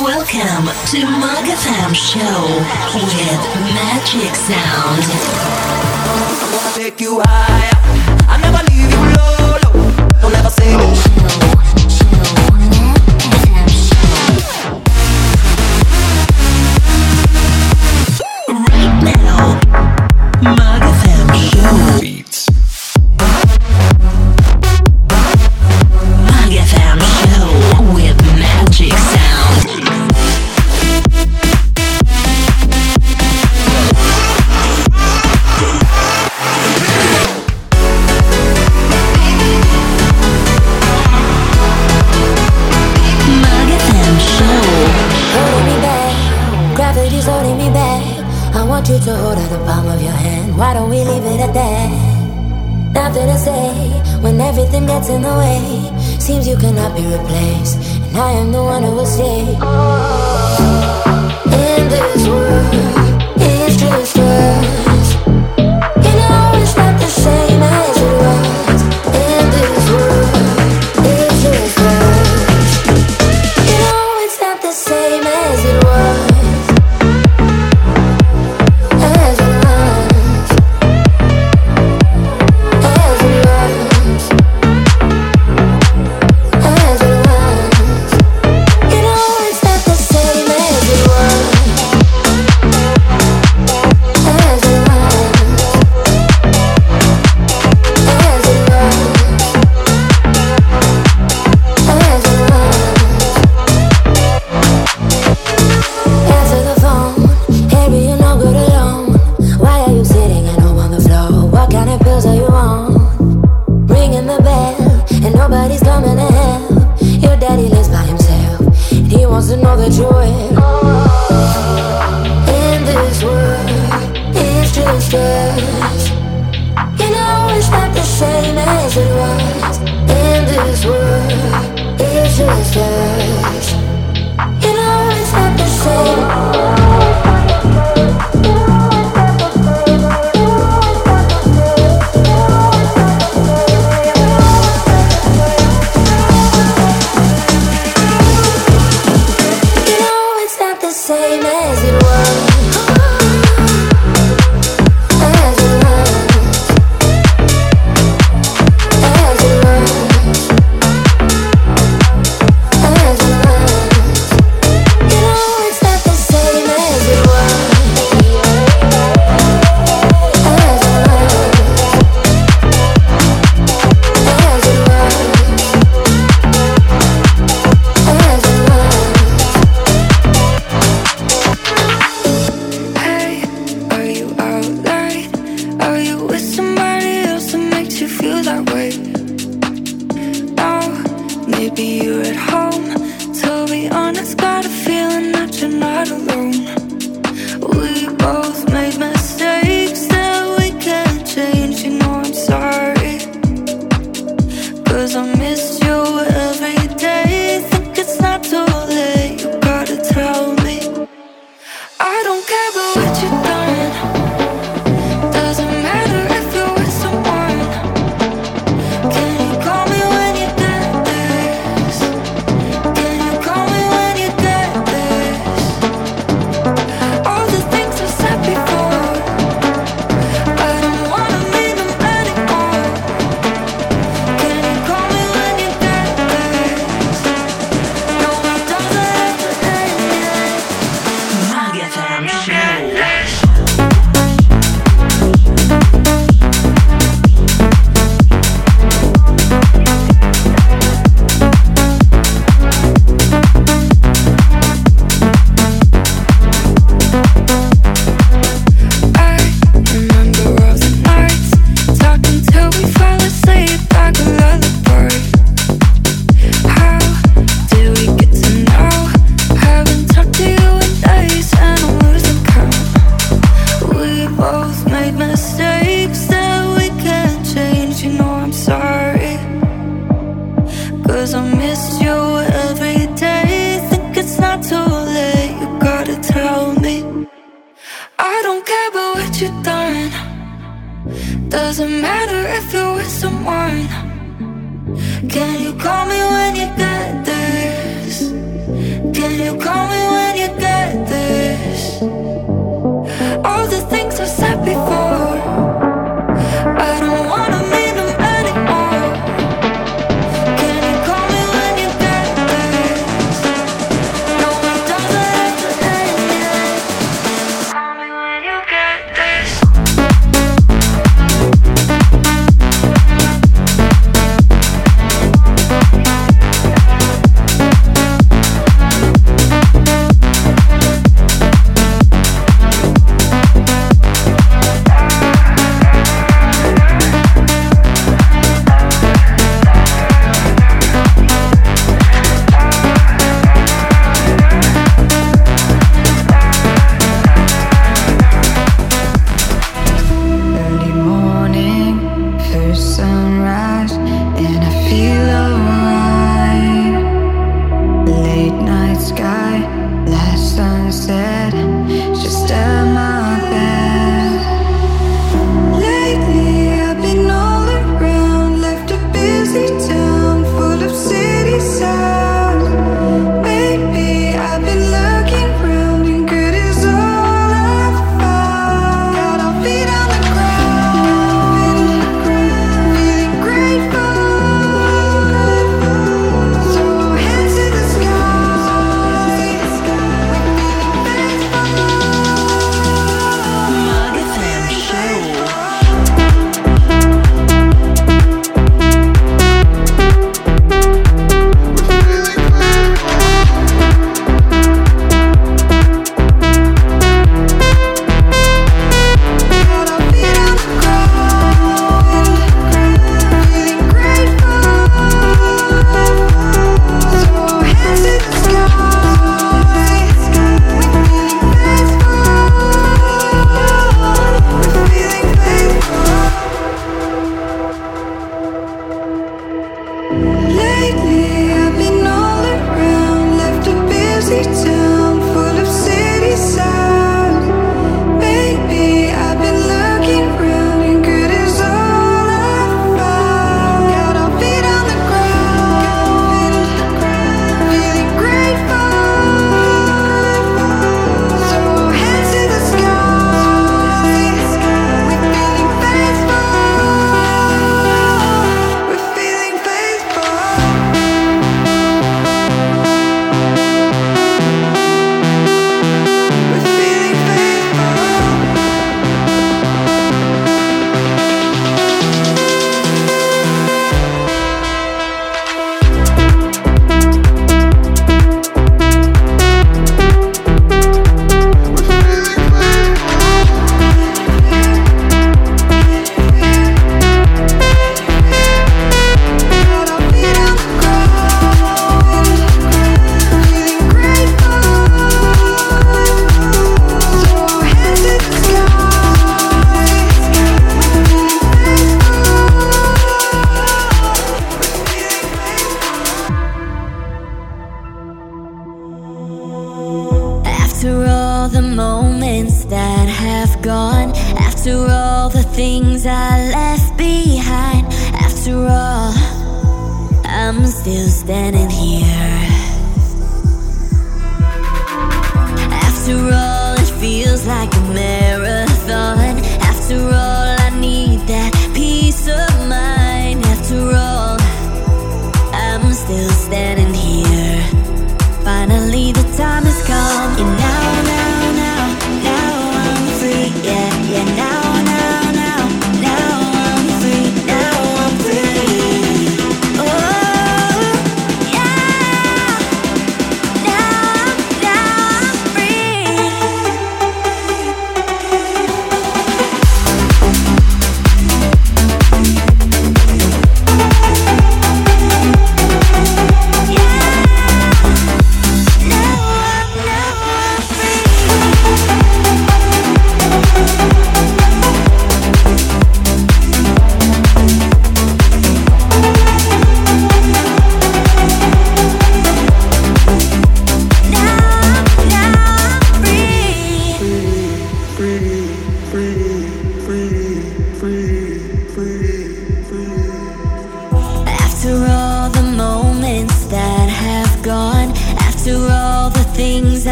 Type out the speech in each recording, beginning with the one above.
Welcome to MAG Show with Magic Sound. Take you higher. I never leave you low, low. Don't ever say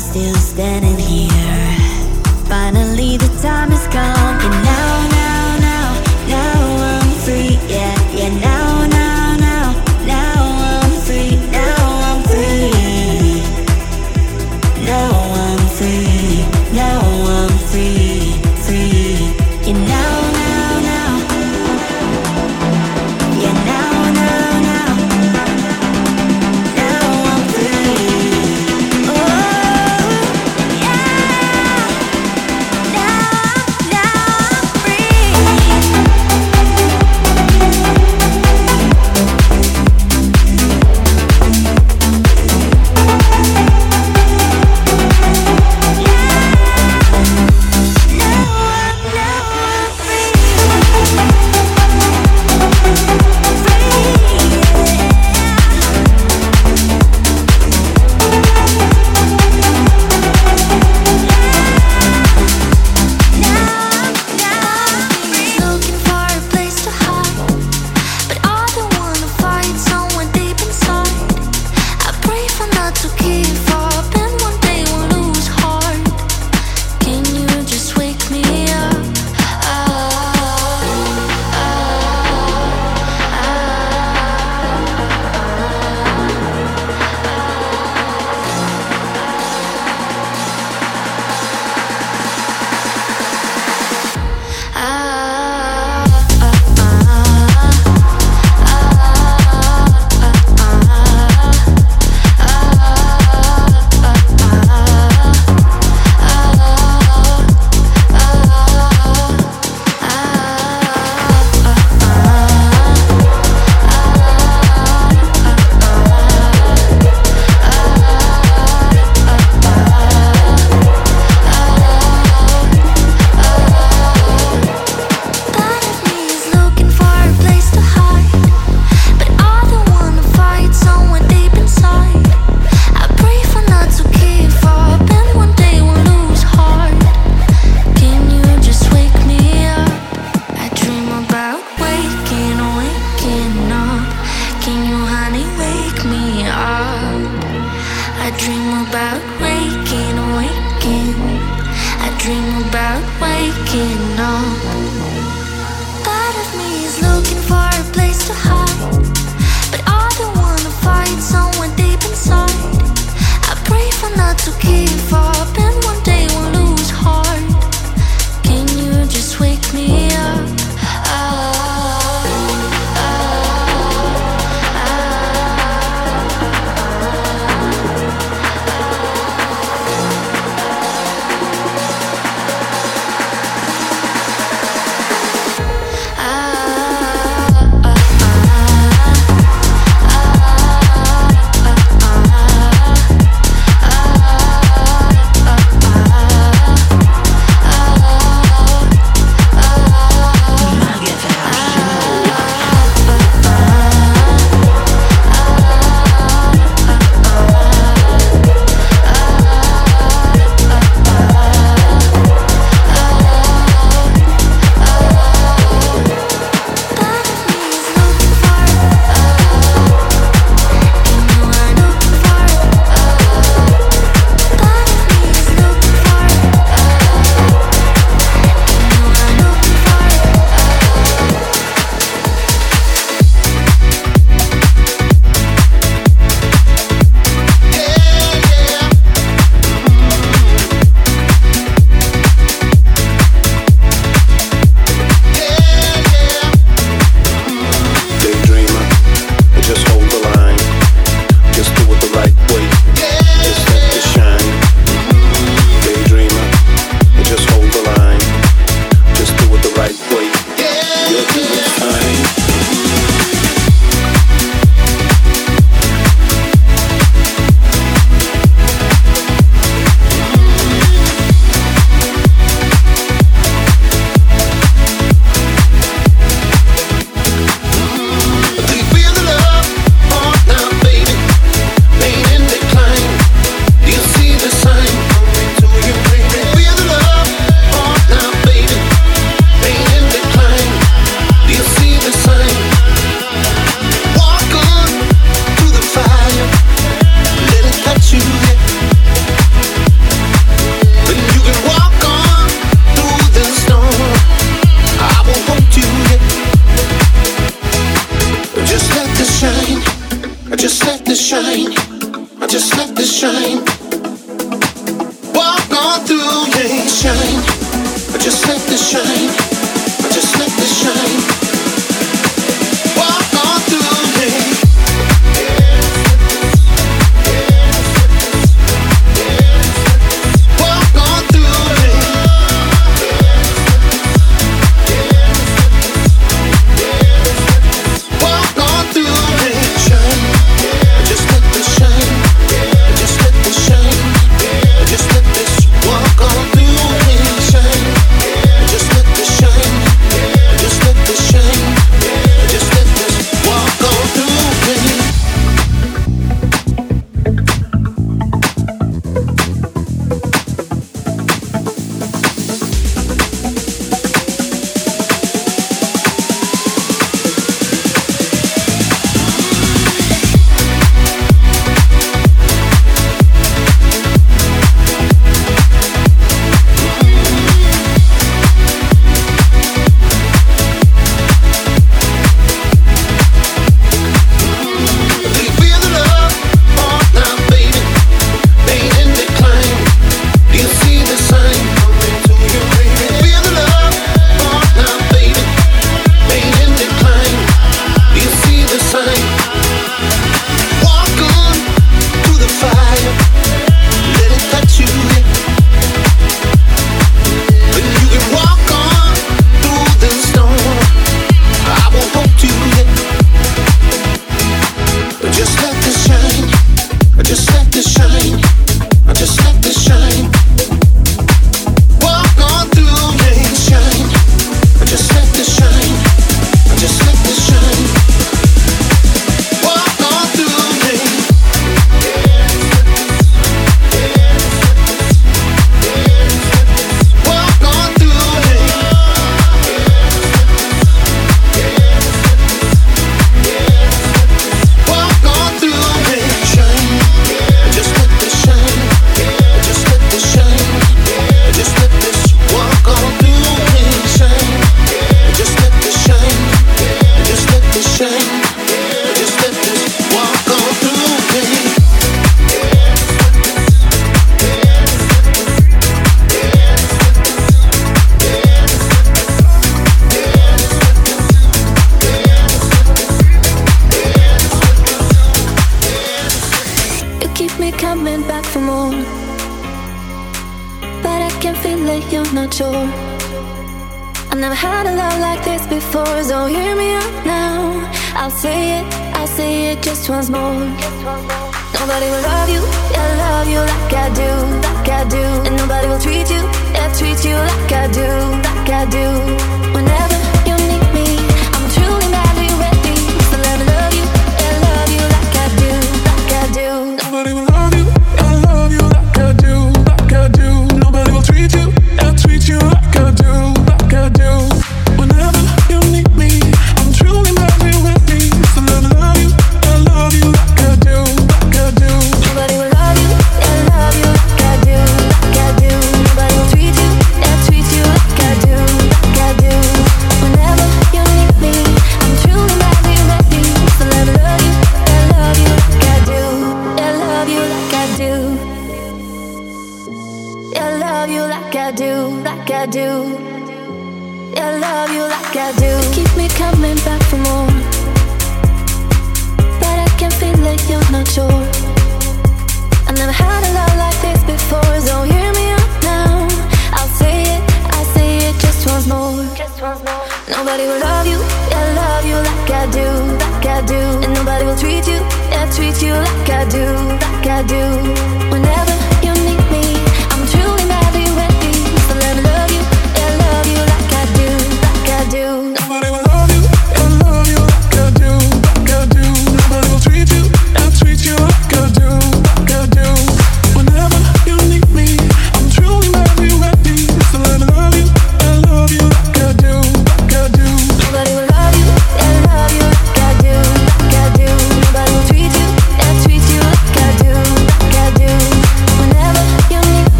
still standing here. Finally, the time has come, and now. Shine. I just let this shine. Walk on through, yeah, shine. I just let this shine. I just let this shine.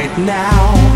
Right now.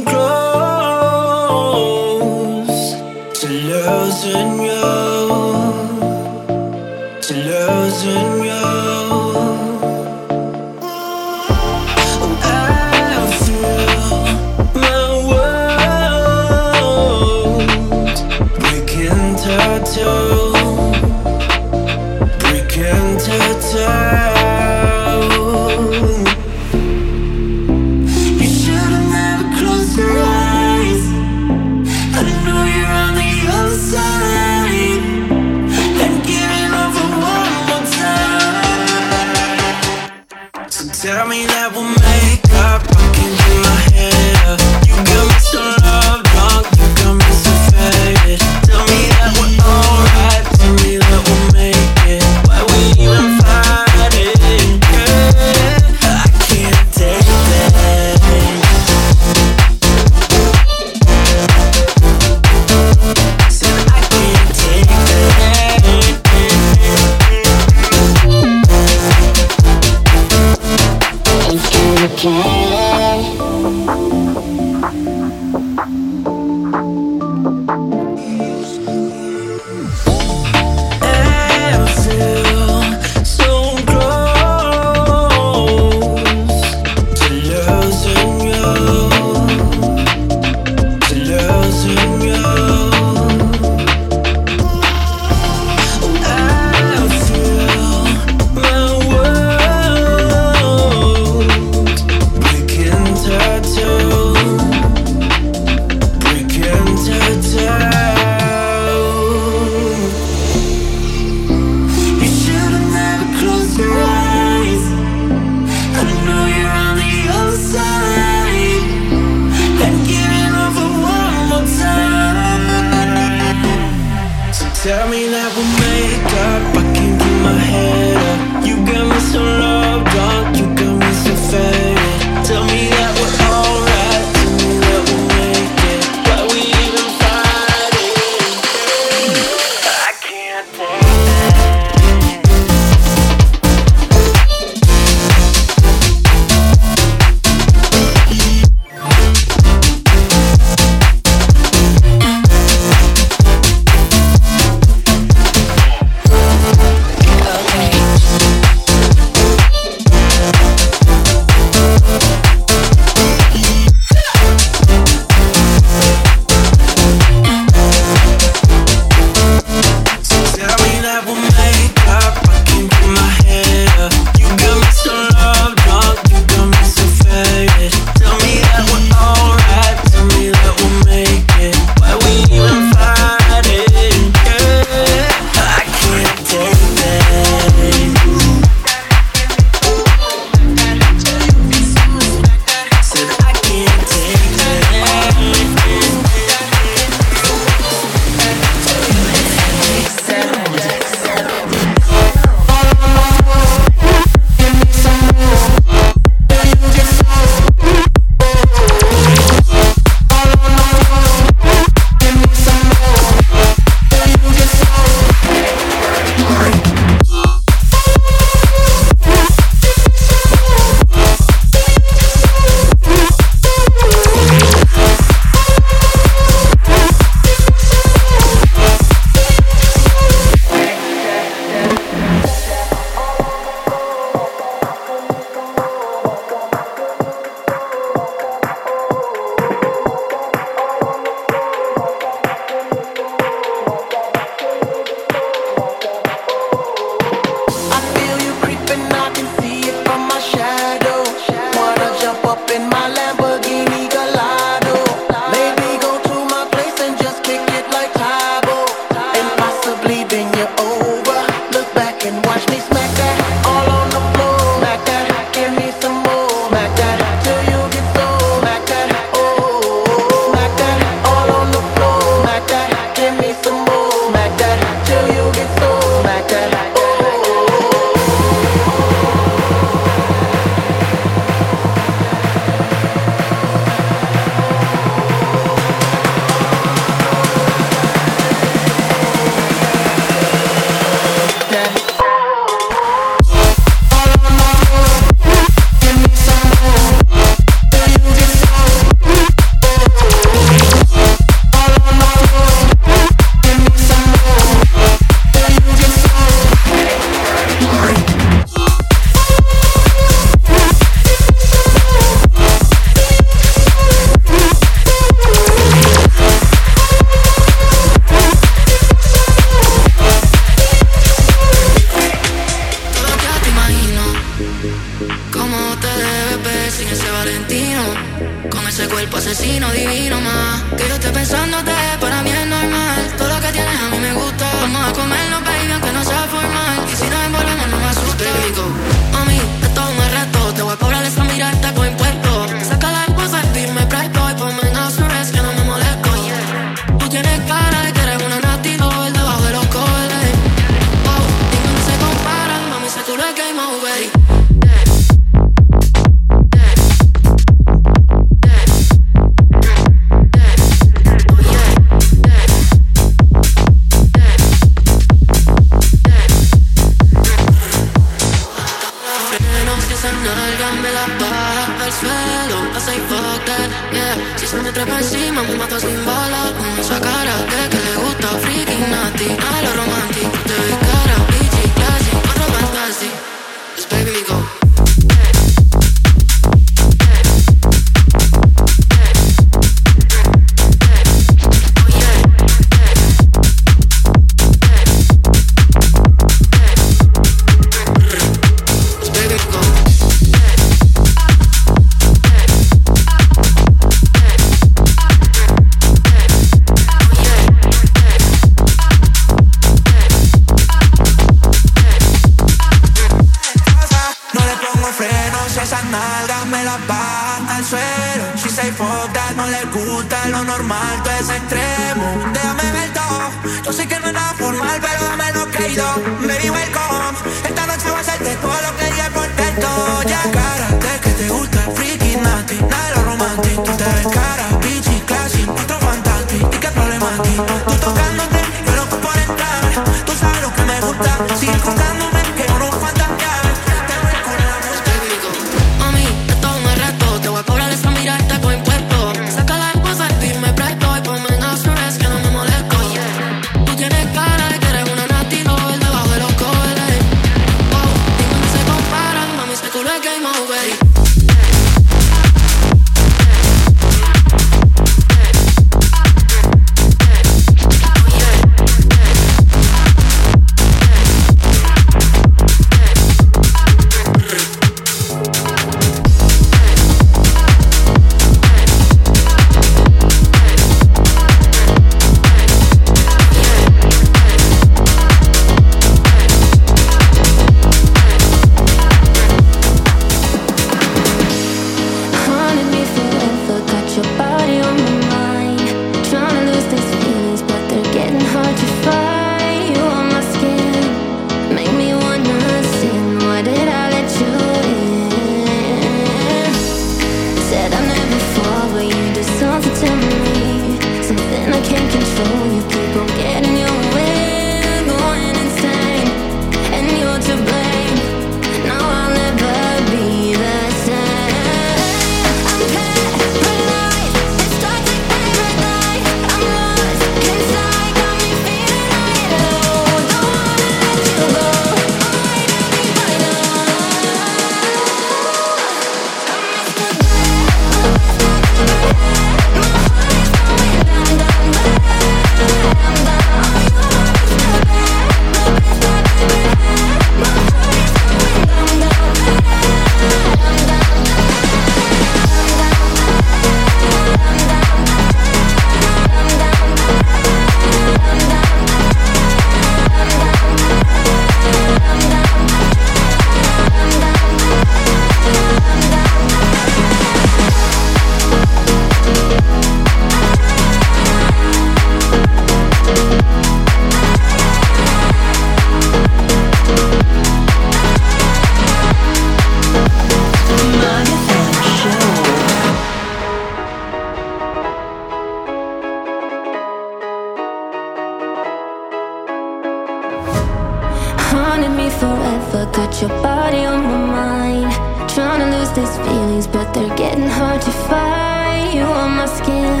Wanted me forever, got your body on my mind. Trying to lose these feelings, but they're getting hard to fight. You on my skin,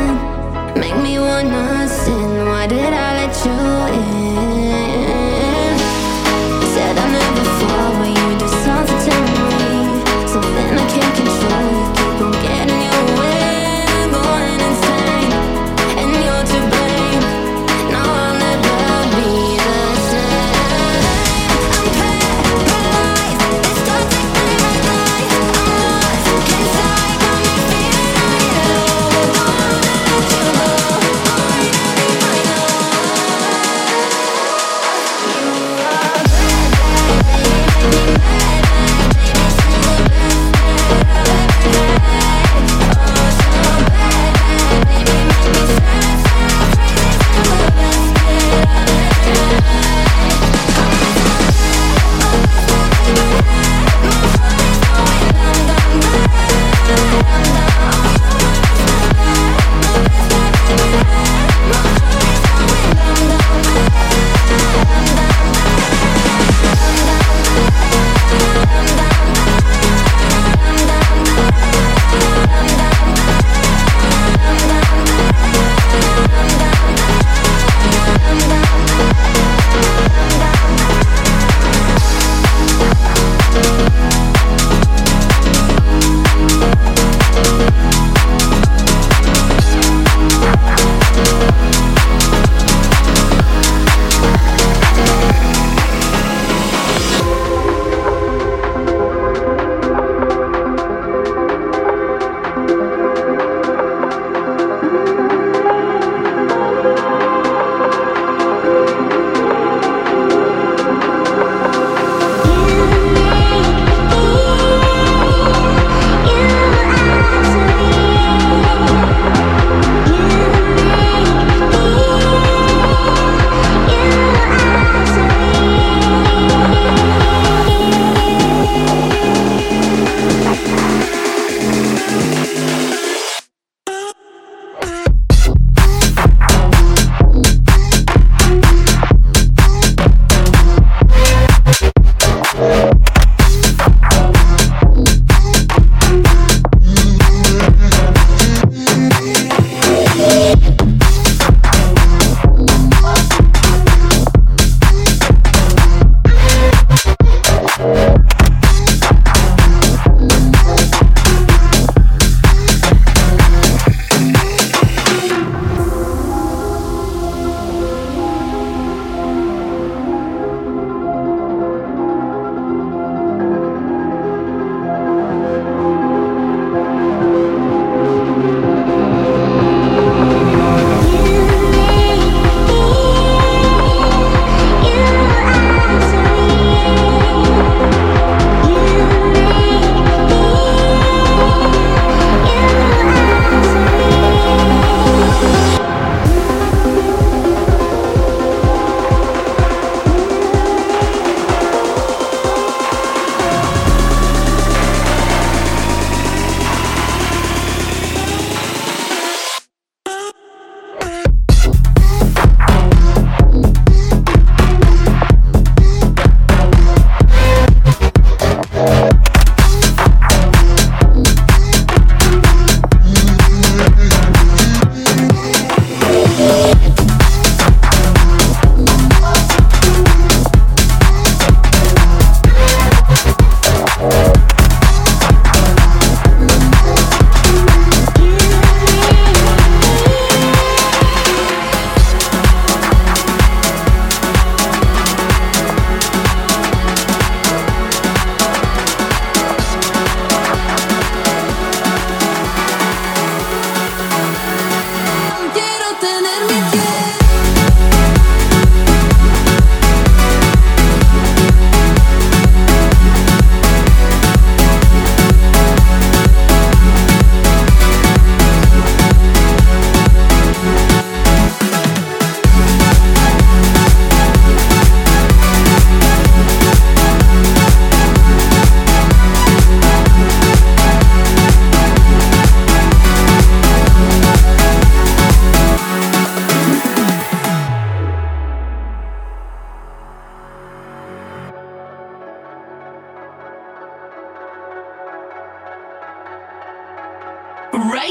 make me wanna sin. Why did I let you in?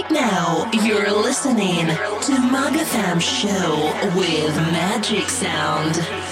Right now, you're listening to MAG FM Show with Magic Sound.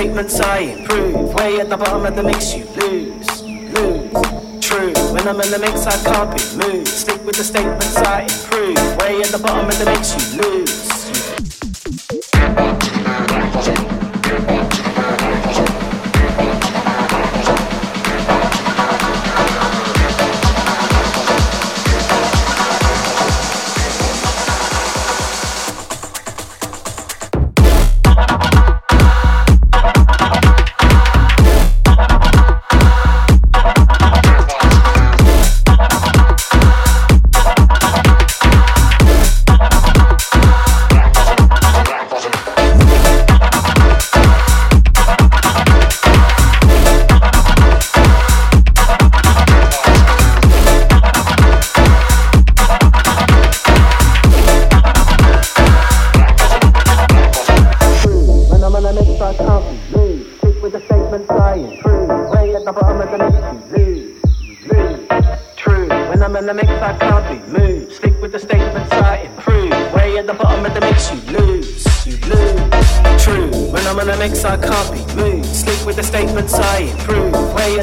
statements I improve. Way at the bottom of the mix, you lose, lose. True, when I'm in the mix, I copy, move. Stick with the statements I improve. Way at the bottom of the mix, you lose.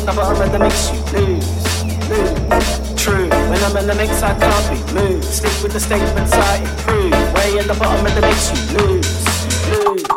the bottom of the mix you lose, lose. True, when I'm in the mix I copy, move. Stick with the statements I improve. Way in the bottom of the mix you lose, lose.